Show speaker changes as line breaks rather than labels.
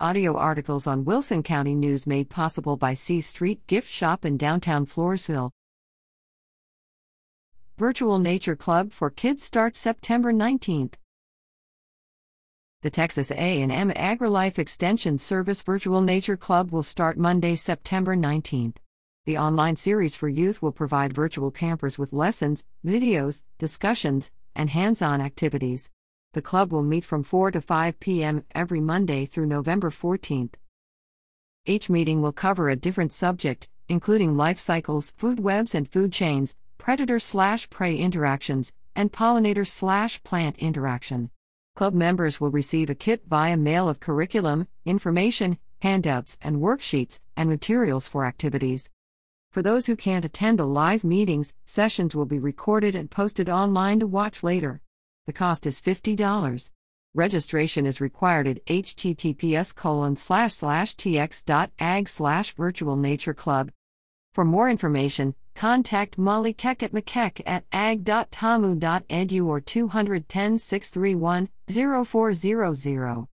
Audio articles on Wilson County News made possible by C Street Gift Shop in downtown Floresville. Virtual Nature Club for Kids starts September 19th. The Texas A&M AgriLife Extension Service Virtual Nature Club will start Monday, September 19th. The online series for youth will provide virtual campers with lessons, videos, discussions, and hands-on activities. The club will meet from 4 to 5 p.m. every Monday through November 14th. Each meeting will cover a different subject, including life cycles, food webs and food chains, predator slash prey interactions, and pollinator slash plant interaction. Club members will receive a kit via mail of curriculum, information, handouts, and worksheets, and materials for activities. For those who can't attend the live meetings, sessions will be recorded and posted online to watch later. The cost is $50. Registration is required at https colon slash slash tx.ag slash virtual nature club. For more information, contact Molly Keck at McKeck at ag.tamu.edu or 210 631 0400.